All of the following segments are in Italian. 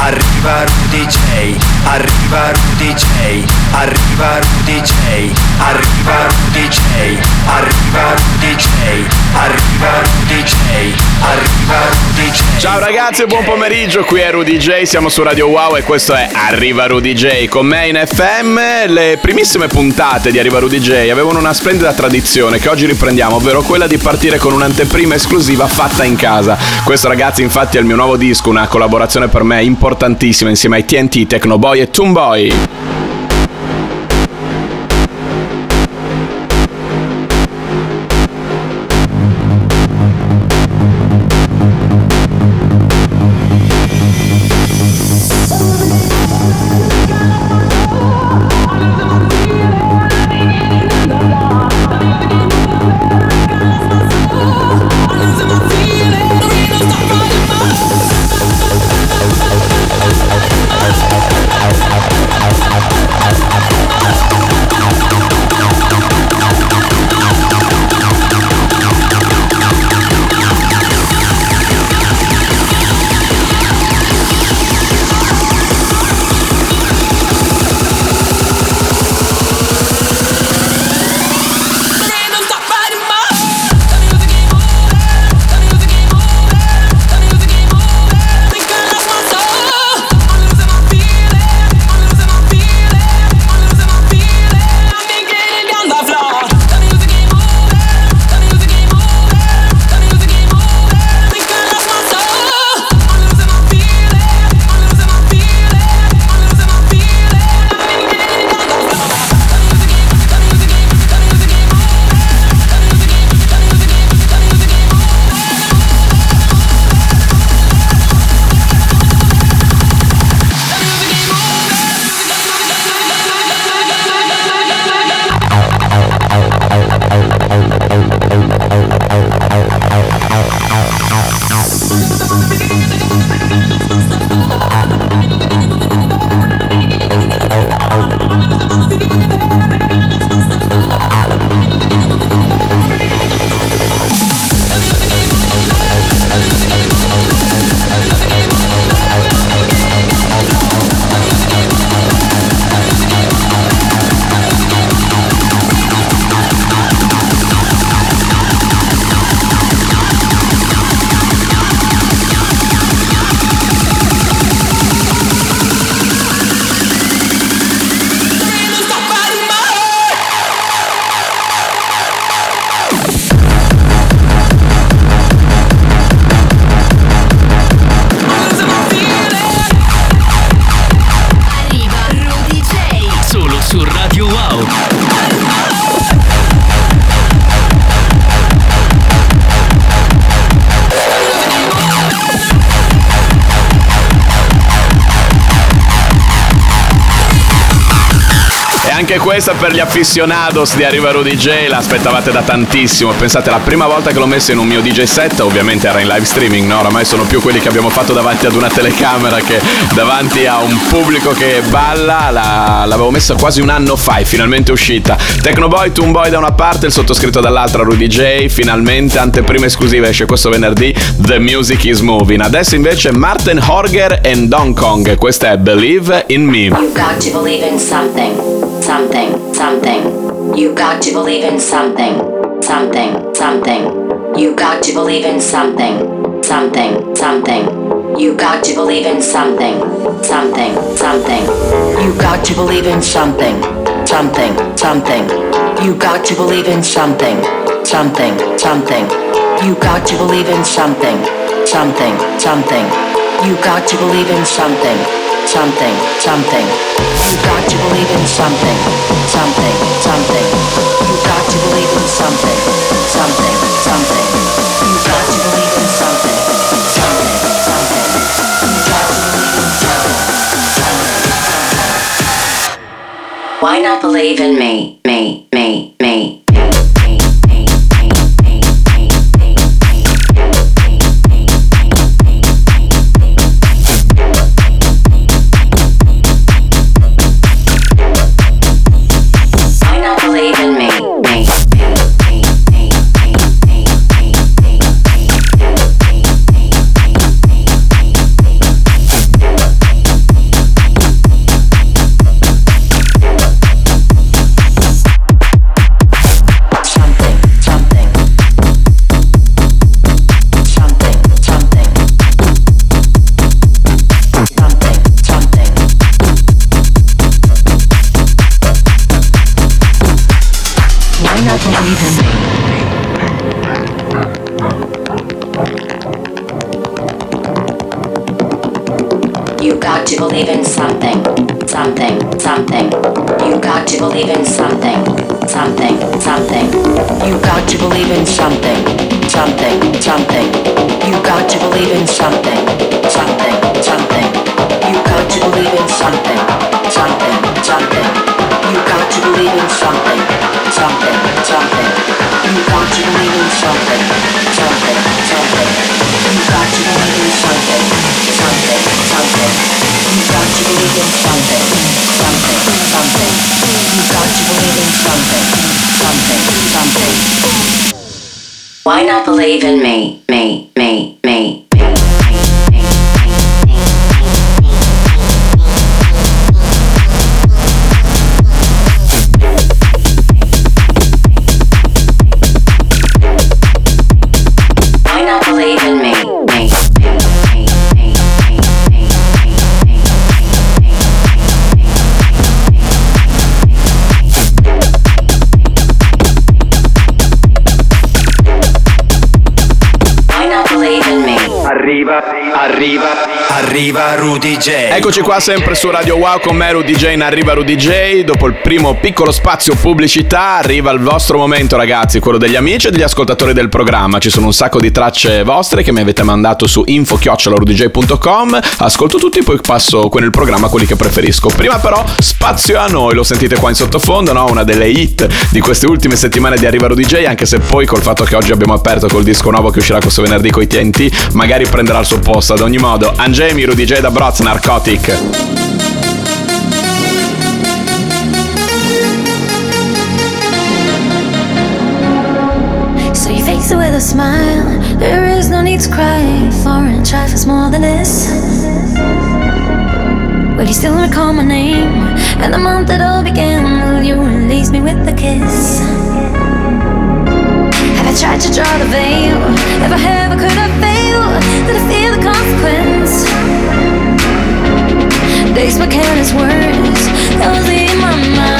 Arriva Rudy J. Arriva Rudy J. Arriva Rudy J. Arriva Rudy J. Arriva Rudy. Arriva Rudy. Arriva Rudy. Ciao ragazzi, buon pomeriggio, qui è Rudy J, siamo su Radio Wow e questo è Arriva Rudy J. Con me in FM le primissime puntate di Arriva Rudy J avevano una splendida tradizione che oggi riprendiamo, ovvero quella di partire con un'anteprima esclusiva fatta in casa. Questo ragazzi infatti è il mio nuovo disco, una collaborazione per me importantissima insieme ai TNT, Tecnoboy e Toonboy. Questa per gli aficionados di Arriva Rudy J, l'aspettavate da tantissimo. Pensate, la prima volta che l'ho messo in un mio DJ set, ovviamente era in live streaming, no? Oramai sono più quelli che abbiamo fatto davanti ad una telecamera che davanti a un pubblico che balla. La, l'avevo messa quasi un anno fa, è finalmente uscita. Tecnoboy, Toonboy da una parte, il sottoscritto dall'altra, Rudy J. Finalmente, anteprima esclusiva, esce questo venerdì. The Music is Moving. Adesso invece Martin Horger e Don Kong. Questa è Believe in Me. You got to believe in something. Something, something. You got to believe in something, something, something. You got to believe in something, something, something. You got to believe in something, something, something. You got to believe in something, something, something. You got to believe in something, something, something. You got to believe in something, something, something. You got to believe in something something, something. You got to believe in something, something, something. You got to believe in something, something, something. You got to believe in something, something, something. You got to believe in something, something, something. Why not believe in me, me, You got to. Why not believe in me, me, arriva Rudy J. Eccoci qua sempre su Radio Wow con me Rudy J in Arriva Rudy J. Dopo il primo piccolo spazio pubblicità Arriva il vostro momento ragazzi Quello degli amici e degli ascoltatori del programma. Ci sono un sacco di tracce vostre Che mi avete mandato su info-rudyj.com Ascolto tutti poi passo con il programma Quelli che preferisco. Prima però spazio a noi Lo sentite qua in sottofondo no? Una delle hit di queste ultime settimane di Arriva Rudy J Anche se poi col fatto che oggi abbiamo aperto Col disco nuovo che uscirà questo venerdì con i TNT Magari prenderà il suo posto. Ad ogni modo Angemi, Rudy J da Broz, Narcotic So you face it with a smile. There is no need to cry. Foreign trifles more than this. Will you still recall my name and the month it all began? Will you release me with a kiss? Have I tried to draw the veil? If I have, could I fail? Did I feel the consequence? Days were careless words that was in my mind.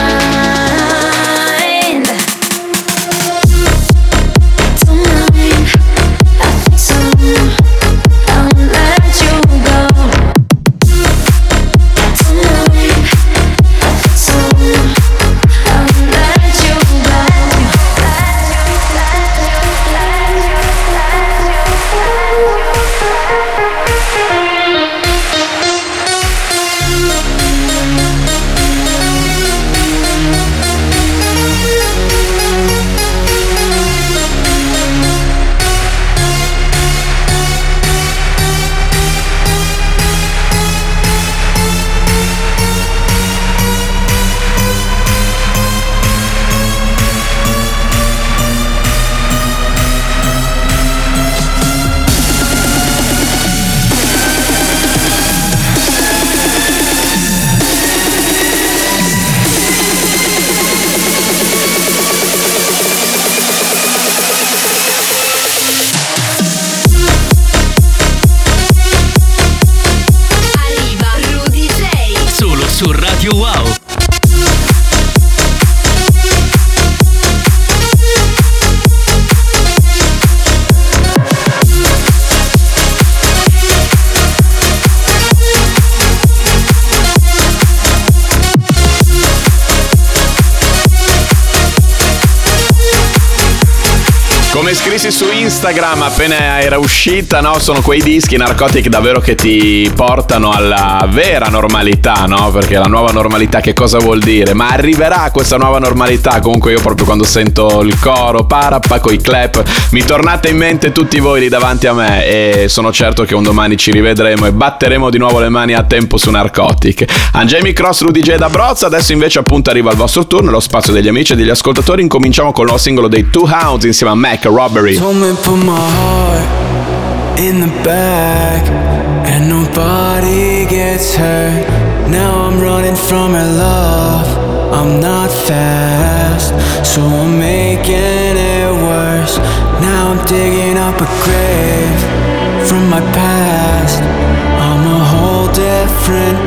Scrissi su Instagram appena era uscita, no? Sono quei dischi narcotic davvero che ti portano alla vera normalità, no? Perché la nuova normalità che cosa vuol dire? Ma arriverà questa nuova normalità? Comunque io proprio quando sento il coro, parappa, coi clap, mi tornate in mente tutti voi lì davanti a me e sono certo che un domani ci rivedremo e batteremo di nuovo le mani a tempo su narcotic. Angemi Cross, Rudy J da Brozza, adesso invece appunto arriva il vostro turno, lo spazio degli amici e degli ascoltatori. Incominciamo con il nuovo singolo dei Two Hounds insieme a Mac Robbery. Told me put my heart in the bag and nobody gets hurt. Now I'm running from her love. I'm not fast, so I'm making it worse. Now I'm digging up a grave from my past. I'm a whole different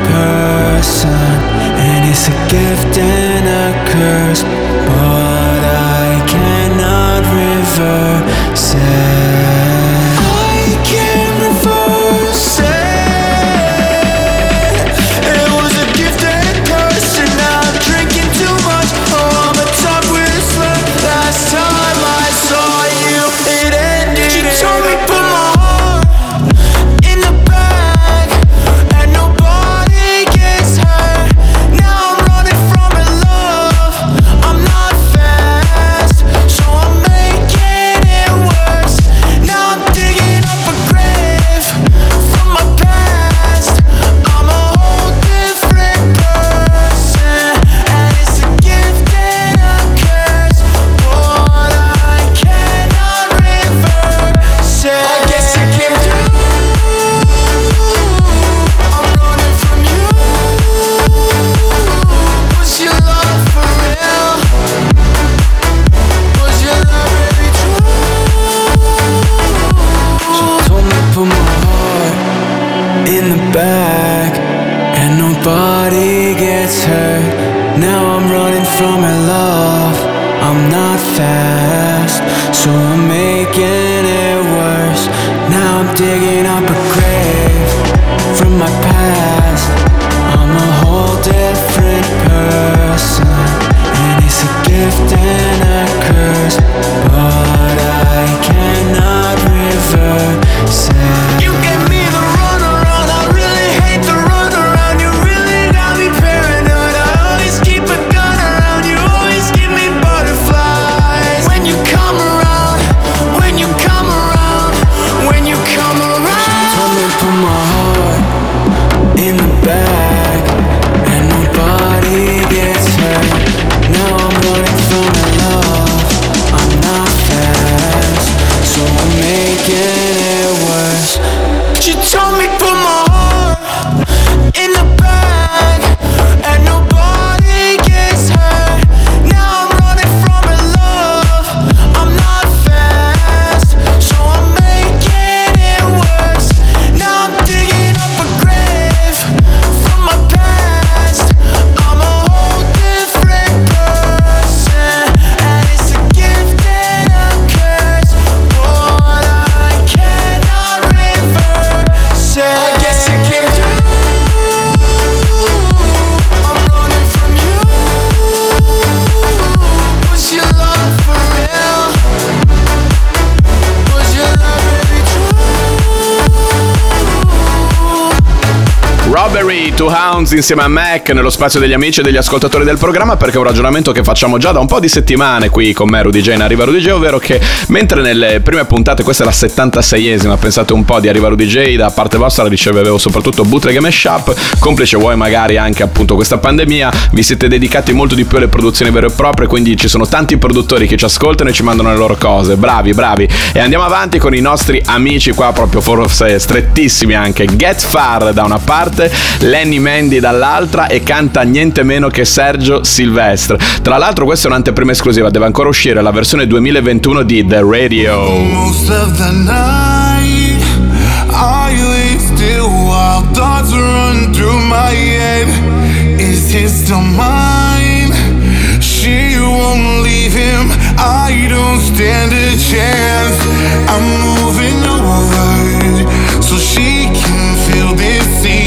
Robbery to Hounds insieme a Mac nello spazio degli amici e degli ascoltatori del programma perché è un ragionamento che facciamo già da un po' di settimane qui con me Rudy J in Arriva Rudy J ovvero che mentre nelle prime puntate questa è la 76esima pensate un po' di Arriva Rudy J da parte vostra ricevevo soprattutto bootleg e mashup complice vuoi magari anche appunto questa pandemia vi siete dedicati molto di più alle produzioni vere e proprie quindi ci sono tanti produttori che ci ascoltano e ci mandano le loro cose. Bravi bravi. E andiamo avanti con i nostri amici qua proprio forse strettissimi anche. Get Far da una parte Lenny Mandy dall'altra e canta niente meno che Sergio Silvestre tra l'altro questa è un'anteprima esclusiva deve ancora uscire la versione 2021 di The Radio Most of the night, I lay still while thoughts run through my head. Is he still mine? She won't leave him. I don't stand a chance. I'm moving over so she can feel this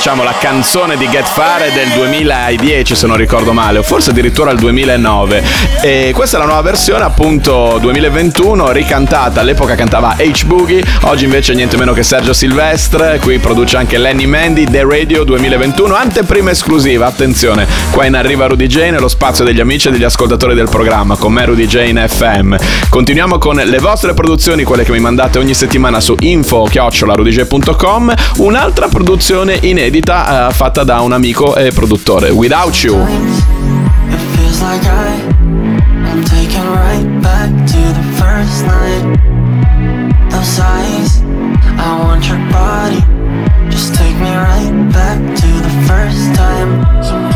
diciamo, la canzone di Get Fare del 2010, se non ricordo male, o forse addirittura il 2009. E questa è la nuova versione, appunto 2021, ricantata. All'epoca cantava H Boogie, oggi invece niente meno che Sergio Silvestre. Qui produce anche Lenny Mandy, The Radio 2021, anteprima esclusiva. Attenzione, qua in arriva Rudy J nello spazio degli amici e degli ascoltatori del programma, con me Rudy J in FM. Continuiamo con le vostre produzioni, quelle che mi mandate ogni settimana su info-rudyj.com. Un'altra produzione inedita eh, fatta da un amico e produttore, Without You. Just take me right back to the first time.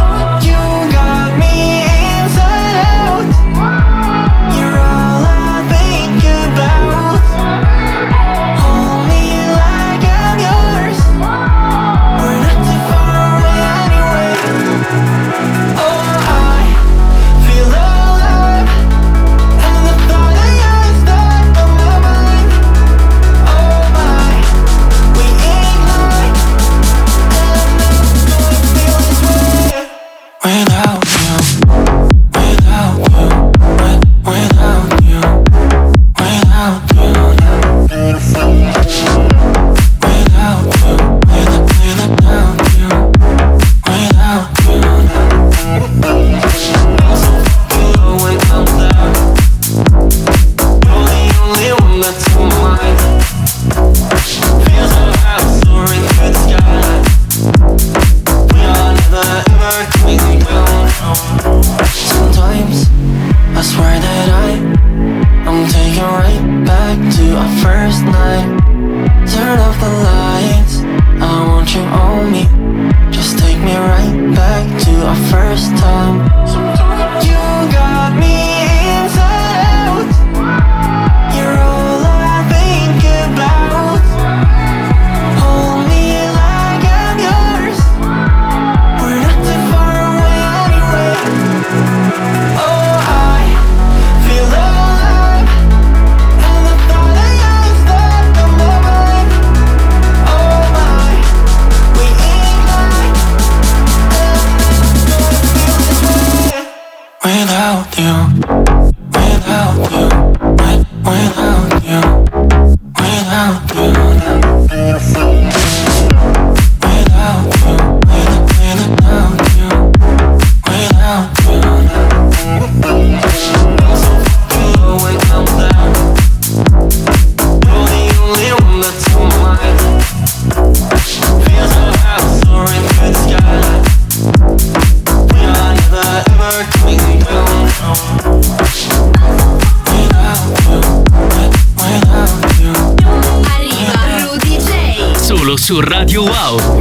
Su Radio Wow.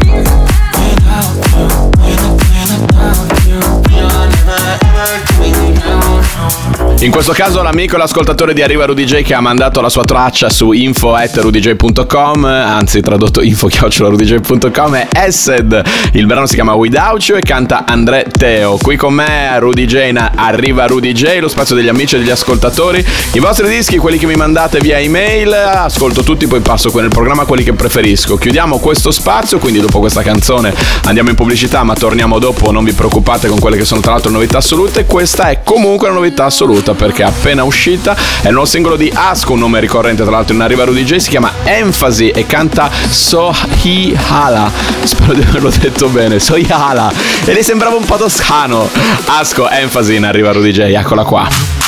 In questo caso l'amico e l'ascoltatore di Arriva Rudy J che ha mandato la sua traccia su info.rudyj.com anzi tradotto info.rudyj.com è Essed. Il brano si chiama Without You e canta André Teo. Qui con me Rudy J in Arriva Rudy J lo spazio degli amici e degli ascoltatori. I vostri dischi quelli che mi mandate via email ascolto tutti poi passo qui nel programma quelli che preferisco. Chiudiamo questo spazio quindi dopo questa canzone andiamo in pubblicità ma torniamo dopo non vi preoccupate con quelle che sono tra l'altro novità assolute. Questa è comunque una novità assoluta perché è appena uscita. È il nuovo singolo di Asko un nome ricorrente tra l'altro in Arriva Rudy J. Si chiama Enfasi e canta Sohi Hala spero di averlo detto bene. Sohi Hala e le sembrava un po' toscano. Asko Enfasi in Arriva Rudy J. Eccola qua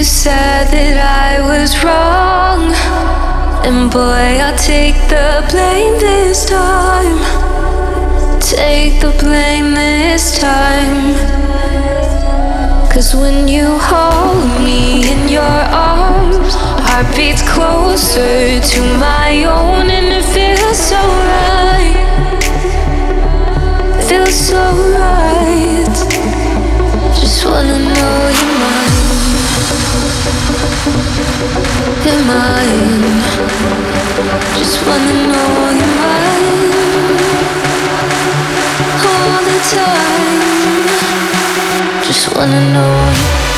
You said that I was wrong. And boy, I'll take the blame this time. Take the blame this time. Cause when you hold me in your arms, heart beats closer to my own, and it feels so right. Feels so right. Just wanna know mine. You're mine. Just wanna know you're mine. All the time. Just wanna know.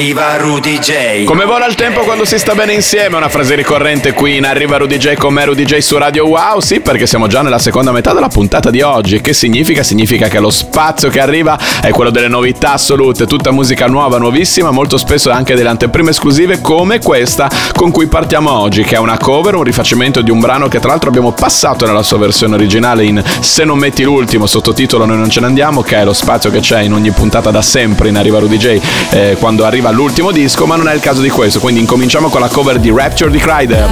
Arriva Rudy J. Come vola il tempo quando si sta bene insieme, una frase ricorrente qui in Arriva Rudy J con me Rudy J su Radio Wow, sì perché siamo già nella seconda metà della puntata di oggi, che significa? Significa che lo spazio che arriva è quello delle novità assolute, tutta musica nuova, nuovissima, molto spesso anche delle anteprime esclusive come questa con cui partiamo oggi, che è una cover, un rifacimento di un brano che tra l'altro abbiamo passato nella sua versione originale in Se non metti l'ultimo, sottotitolo Noi non ce ne andiamo, che è lo spazio che c'è in ogni puntata da sempre in Arriva Rudy J eh, quando arriva l'ultimo disco, ma non è il caso di questo, quindi incominciamo con la cover di Rapture di Kryder.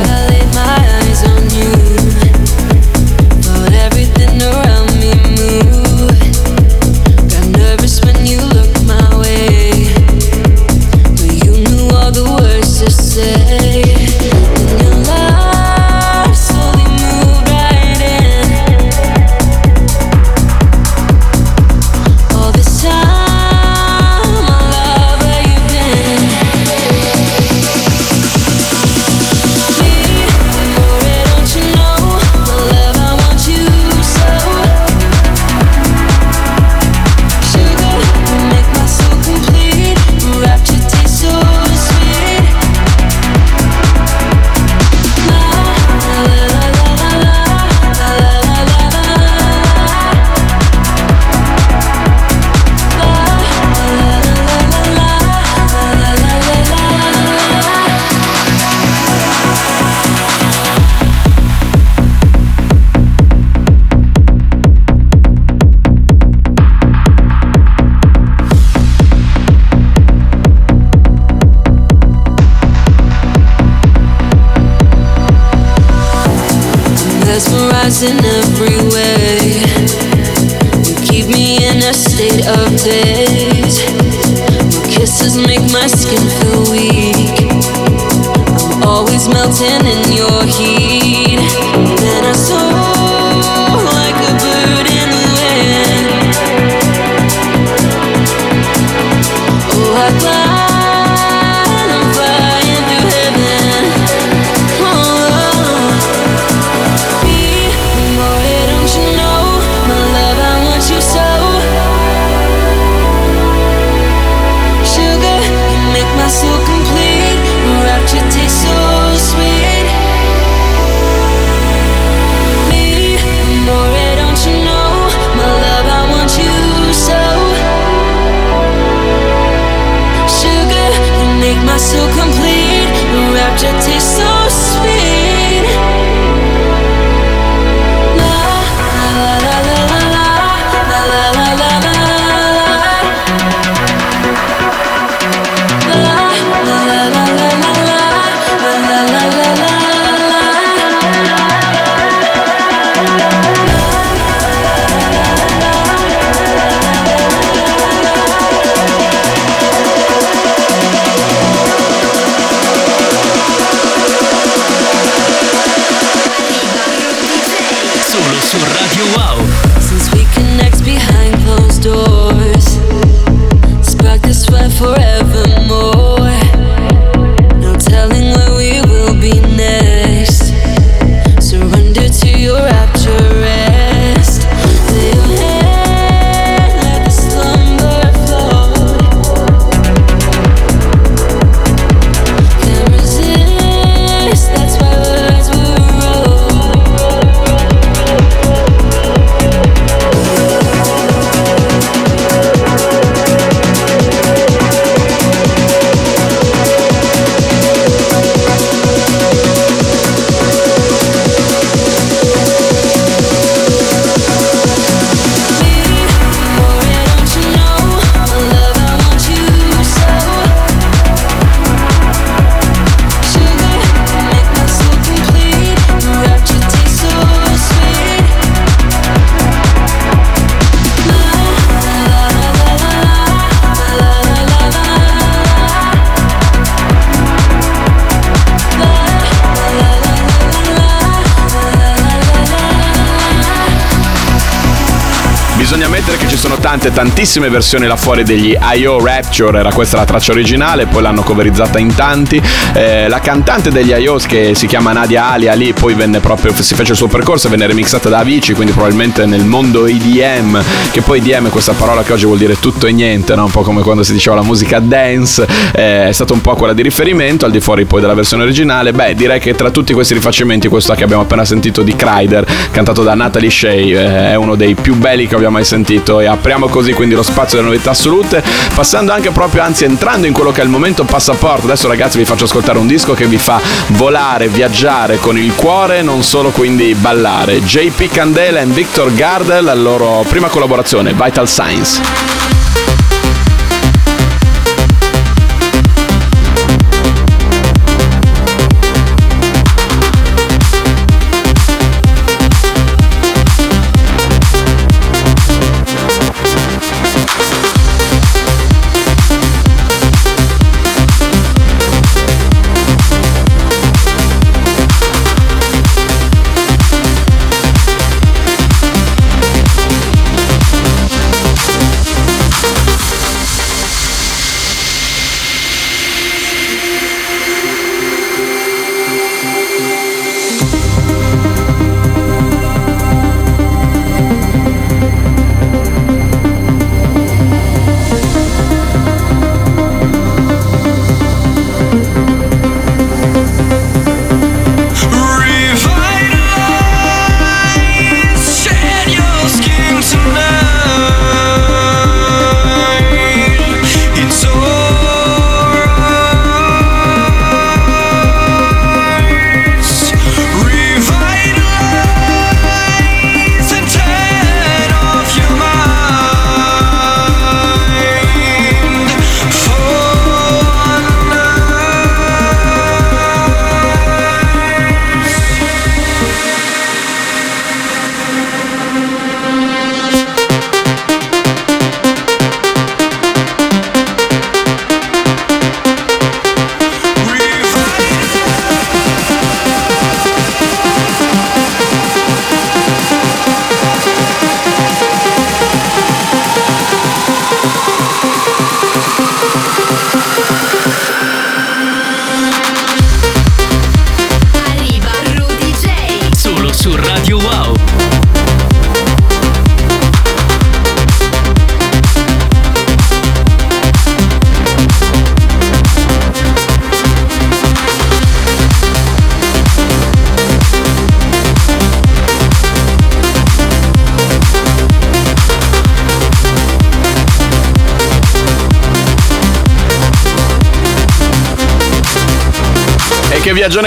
Tante, tantissime versioni là fuori degli I.O. Rapture, era questa la traccia originale, poi l'hanno coverizzata in tanti. Eh, la cantante degli I.O. che si chiama Nadia Ali, Ali poi venne proprio, si fece il suo percorso e venne remixata da Avicii, quindi probabilmente nel mondo EDM, che poi EDM è questa parola che oggi vuol dire tutto e niente, no? un po' come quando si diceva la musica dance, eh, è stata un po' quella di riferimento, al di fuori poi della versione originale. Beh, direi che tra tutti questi rifacimenti, questo che abbiamo appena sentito di Kryder, cantato da Natalie Shea, eh, è uno dei più belli che abbiamo mai sentito e apriamo così quindi lo spazio delle novità assolute. Passando anche proprio anzi entrando in quello che è il momento passaporto. Adesso ragazzi vi faccio ascoltare un disco che vi fa volare viaggiare con il cuore non solo quindi ballare. JP Candela e Victor Gardel la loro prima collaborazione Vital Science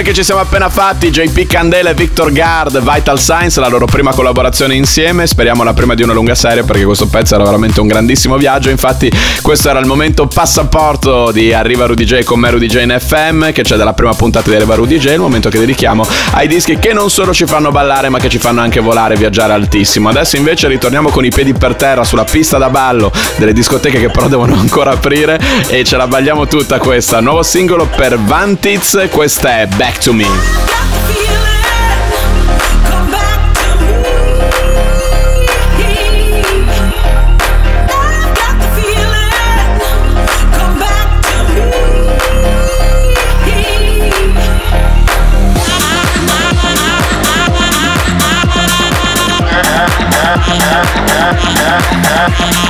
E che ci siamo appena fatti, JP Candela e Victor Gard, Vital Science, la loro prima collaborazione insieme, speriamo la prima di una lunga serie perché questo pezzo era veramente un grandissimo viaggio, infatti questo era il momento passaporto di Arriva Rudy J con me Rudy J in FM, che c'è dalla prima puntata di Arriva Rudy J, il momento che dedichiamo ai dischi che non solo ci fanno ballare ma che ci fanno anche volare e viaggiare altissimo. Adesso invece ritorniamo con i piedi per terra sulla pista da ballo delle discoteche che però devono ancora aprire e ce la balliamo tutta questa, nuovo singolo per Vantiz, questa è Back back to me. Yeah.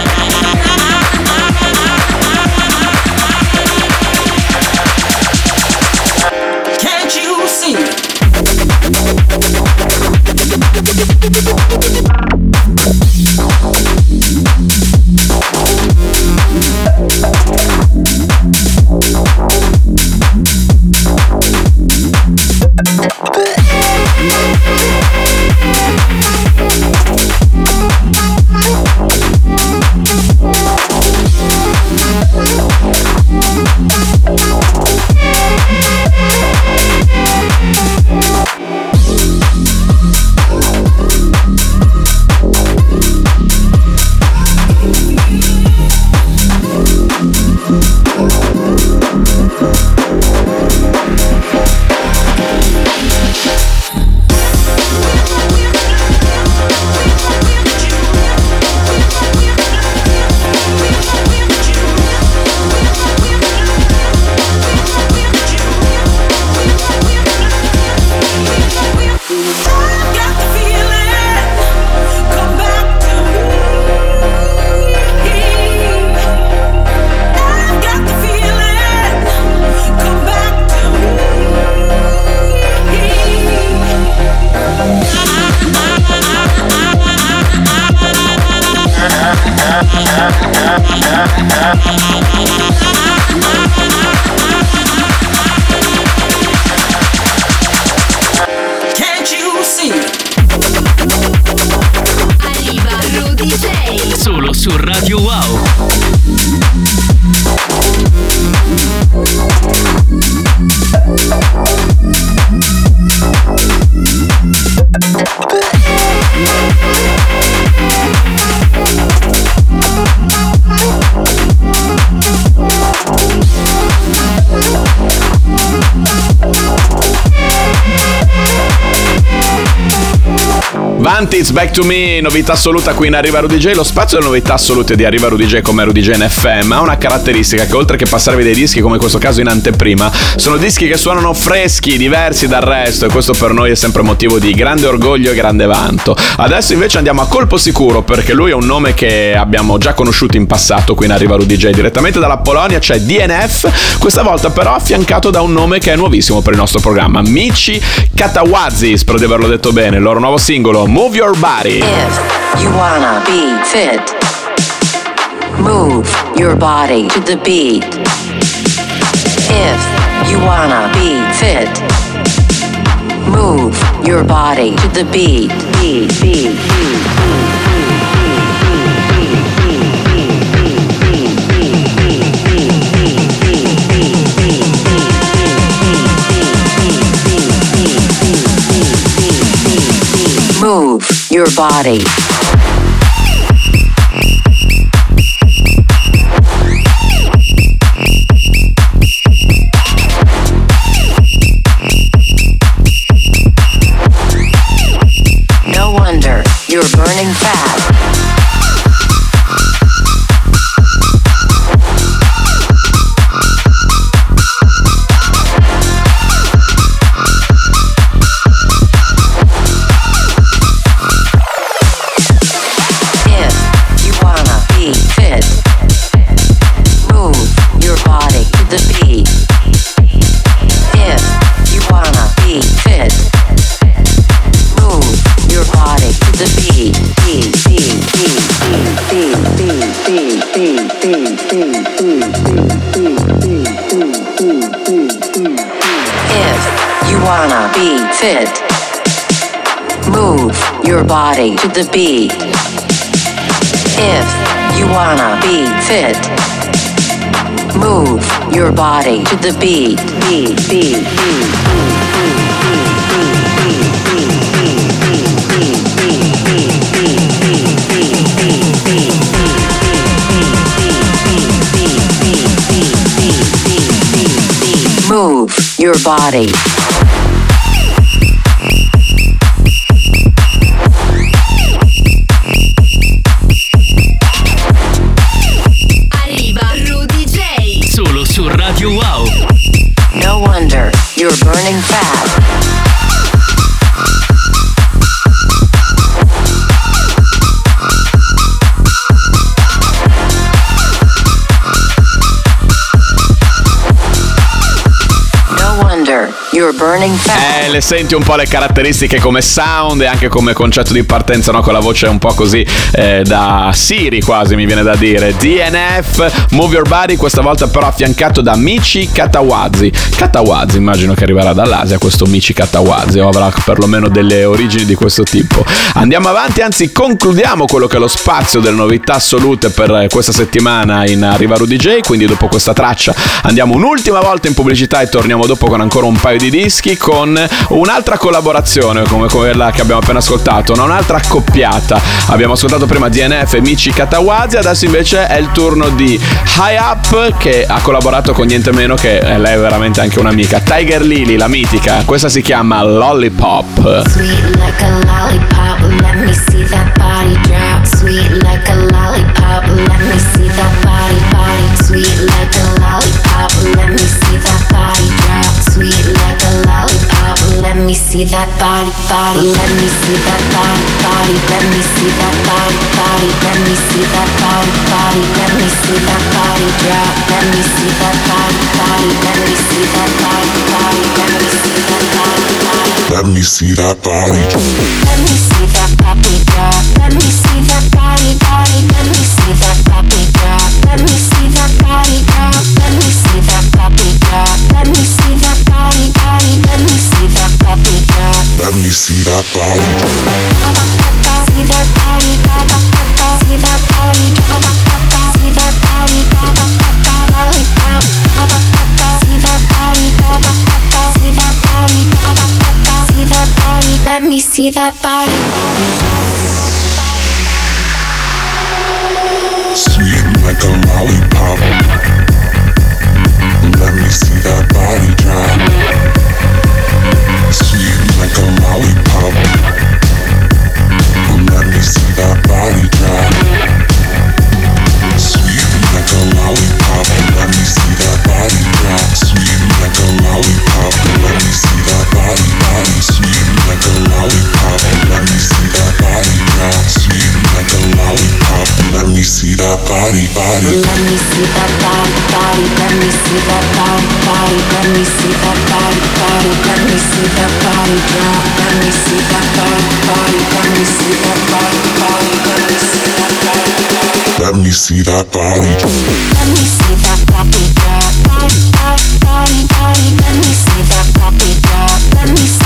Back to me, novità assoluta qui in Arriva Rudy J. Lo spazio delle novità assolute di Arriva Rudy J come Rudy J in FM ha una caratteristica che oltre che passarvi dei dischi come in questo caso in anteprima, sono dischi che suonano freschi, diversi dal resto e questo per noi è sempre motivo di grande orgoglio e grande vanto. Adesso invece andiamo a colpo sicuro perché lui è un nome che abbiamo già conosciuto in passato qui in Arriva Rudy J. Direttamente dalla Polonia c'è DNF, questa volta però affiancato da un nome che è nuovissimo per il nostro programma, Michi Katawazi, spero di averlo detto bene, il loro nuovo singolo Move Your Body. If you wanna be fit, move your body to the beat. If you wanna be fit, move your body to the beat. Beat, beat, beat. Move your body. Body to the beat. If you wanna be fit, move your body to the beat. Beat, beat, beat. Move your body. Morning Fast. Le senti un po' le caratteristiche come sound e anche come concetto di partenza, no? Con la voce un po' così eh, da Siri quasi mi viene da dire. DNF, Move Your Body, questa volta però affiancato da Michi Katawazi. Katawazi, immagino che arriverà dall'Asia questo Michi Katawazi o avrà perlomeno delle origini di questo tipo. Andiamo avanti, anzi concludiamo quello che è lo spazio delle novità assolute per eh, questa settimana in Arriva Rudy J, quindi dopo questa traccia andiamo un'ultima volta in pubblicità e torniamo dopo con ancora un paio di dischi con un'altra collaborazione come quella che abbiamo appena ascoltato, no? un'altra accoppiata. Abbiamo ascoltato prima DNF e Michi Katawazi, adesso invece è il turno di High Up che ha collaborato con niente meno che eh, lei è veramente anche un'amica, Tiger Lily, la mitica. Questa si chiama Lollipop. Sweet like a lollipop, let me see that body drop. Sweet like a lollipop, let me see that body. Me see that body, body. Let me see that body, body. Let me see that body, body. Let me see that body, body. Let me see that body drop. Let me see that body, body. Let me see that body, body. Let me see that body, body. Let me see that body. Let me see that body drop. Let me see that body, body. Let me see that body drop. Let me see that body drop. Let me see that body drop. Let me see Let me see that body. See that body, see that body. See that body. Let me see that body. Body, body. Let me see that body, body. Let me see that body, body. Let me see that body, body. Let me see that body drop. Let me see that body, body. Let me see that body, body. Let me see that body, body. Let me see that body. Let me see that body drop. Body, body, body, body. Let me see that body drop. Let me see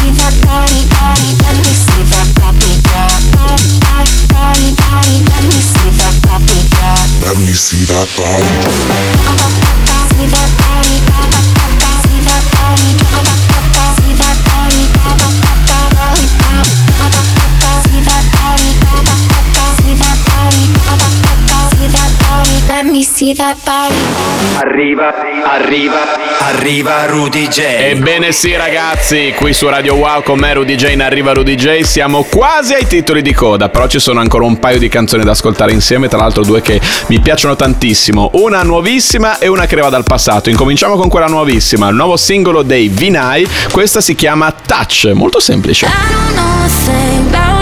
Arriva, arriva, arriva Rudy J. Ebbene sì ragazzi, qui su Radio Wow con me Rudy J in Arriva Rudy J siamo quasi ai titoli di coda, però ci sono ancora un paio di canzoni da ascoltare insieme, tra l'altro due che mi piacciono tantissimo, una nuovissima e una che arriva dal passato. Incominciamo con quella nuovissima, il nuovo singolo dei Vinai, questa si chiama Touch, molto semplice. I don't know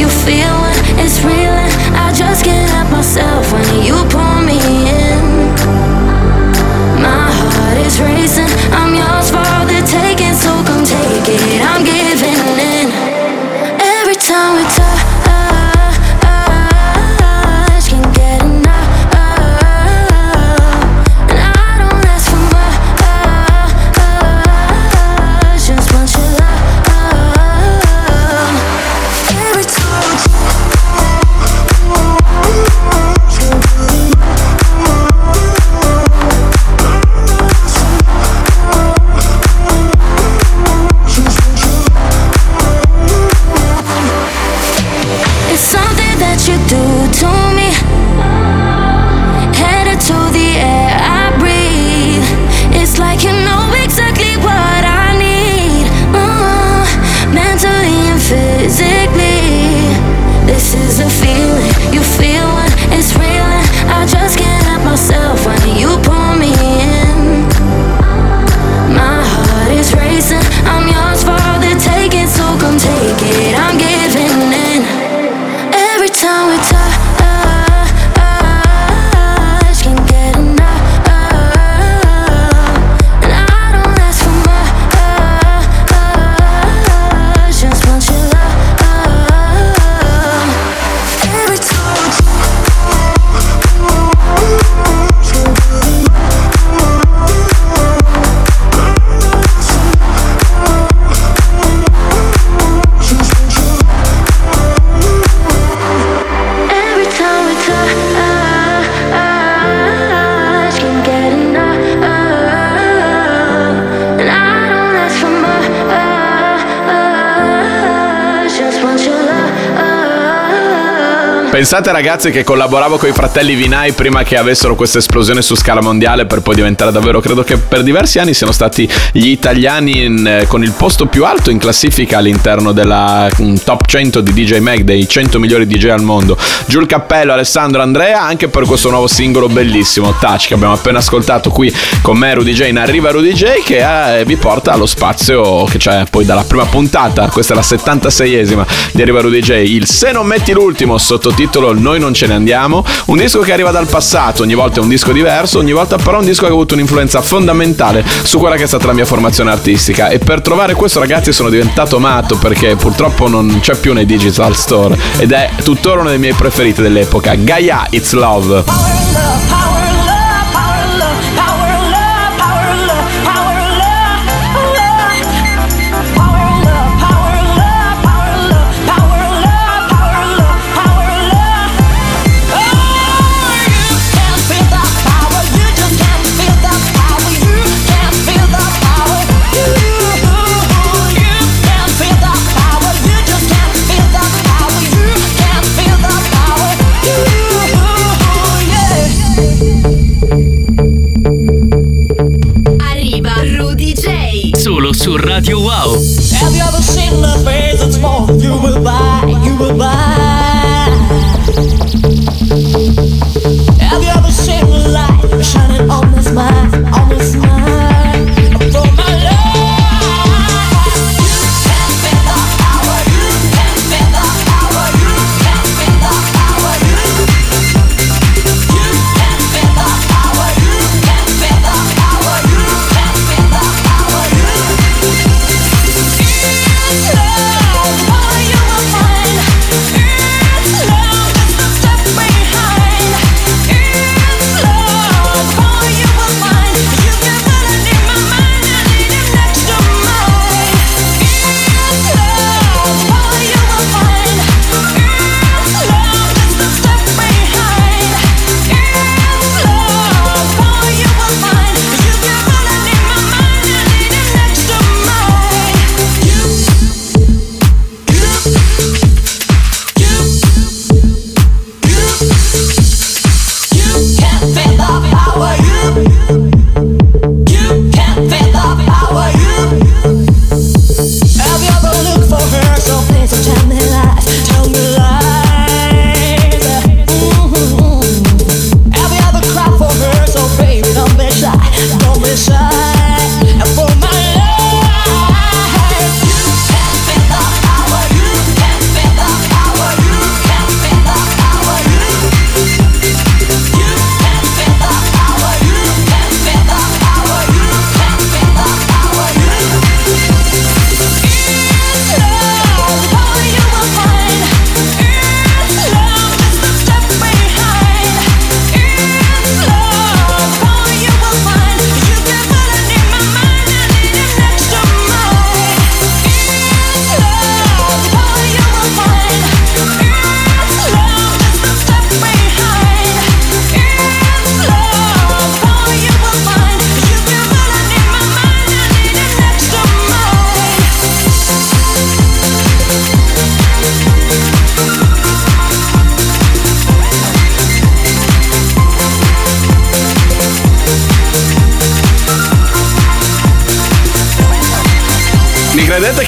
you feel? When it's real, I just can't help myself when you pull Pensate ragazzi che collaboravo con i fratelli Vinai prima che avessero questa esplosione su scala mondiale per poi diventare davvero, credo che per diversi anni siano stati gli italiani in- eh, con il posto più alto in classifica all'interno della mm, top 100 di DJ Mag, dei 100 migliori DJ al mondo. Giù il cappello Alessandro Andrea anche per questo nuovo singolo bellissimo, Touch, che abbiamo appena ascoltato qui con me Rudy J. In Arriva Rudy J che eh, vi porta allo spazio che c'è poi dalla prima puntata, questa è la 76esima di Arriva Rudy J, il Se non metti l'ultimo sottotitolo Noi non ce ne andiamo, un disco che arriva dal passato, ogni volta è un disco diverso, ogni volta però un disco che ha avuto un'influenza fondamentale su quella che è stata la mia formazione artistica e per trovare questo ragazzi sono diventato matto perché purtroppo non c'è più nei digital store ed è tuttora uno dei miei preferiti dell'epoca, Gaia It's Love. You ever seen the face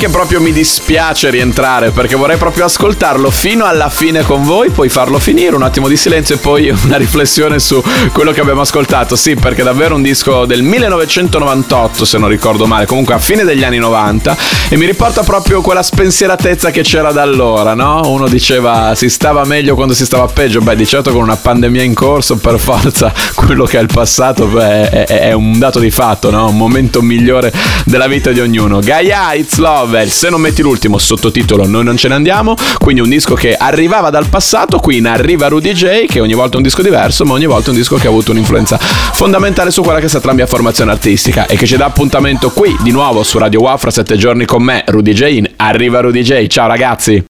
che proprio mi dispiace rientrare perché vorrei proprio ascoltarlo fino alla fine con voi, poi farlo finire, un attimo di silenzio e poi una riflessione su quello che abbiamo ascoltato. Sì, perché è davvero un disco del 1998, se non ricordo male, comunque a fine degli anni 90 e mi riporta proprio quella spensieratezza che c'era da allora, no? Uno diceva si stava meglio quando si stava peggio, beh di certo con una pandemia in corso per forza quello che è il passato beh, è, è un dato di fatto, no? Un momento migliore della vita di ognuno. Gaia It's Love, il se non metti l'ultimo sottotitolo Noi non ce ne andiamo, quindi un disco che arrivava dal passato, qui in arriva Rudy J, che ogni volta è un disco diverso, ma ogni volta è un disco che ha avuto un'influenza fondamentale su quella che è stata la mia formazione artistica e che ci dà appuntamento qui di nuovo su Radio Wow fra sette giorni con me, Rudy J, in arriva Rudy J. Ciao ragazzi!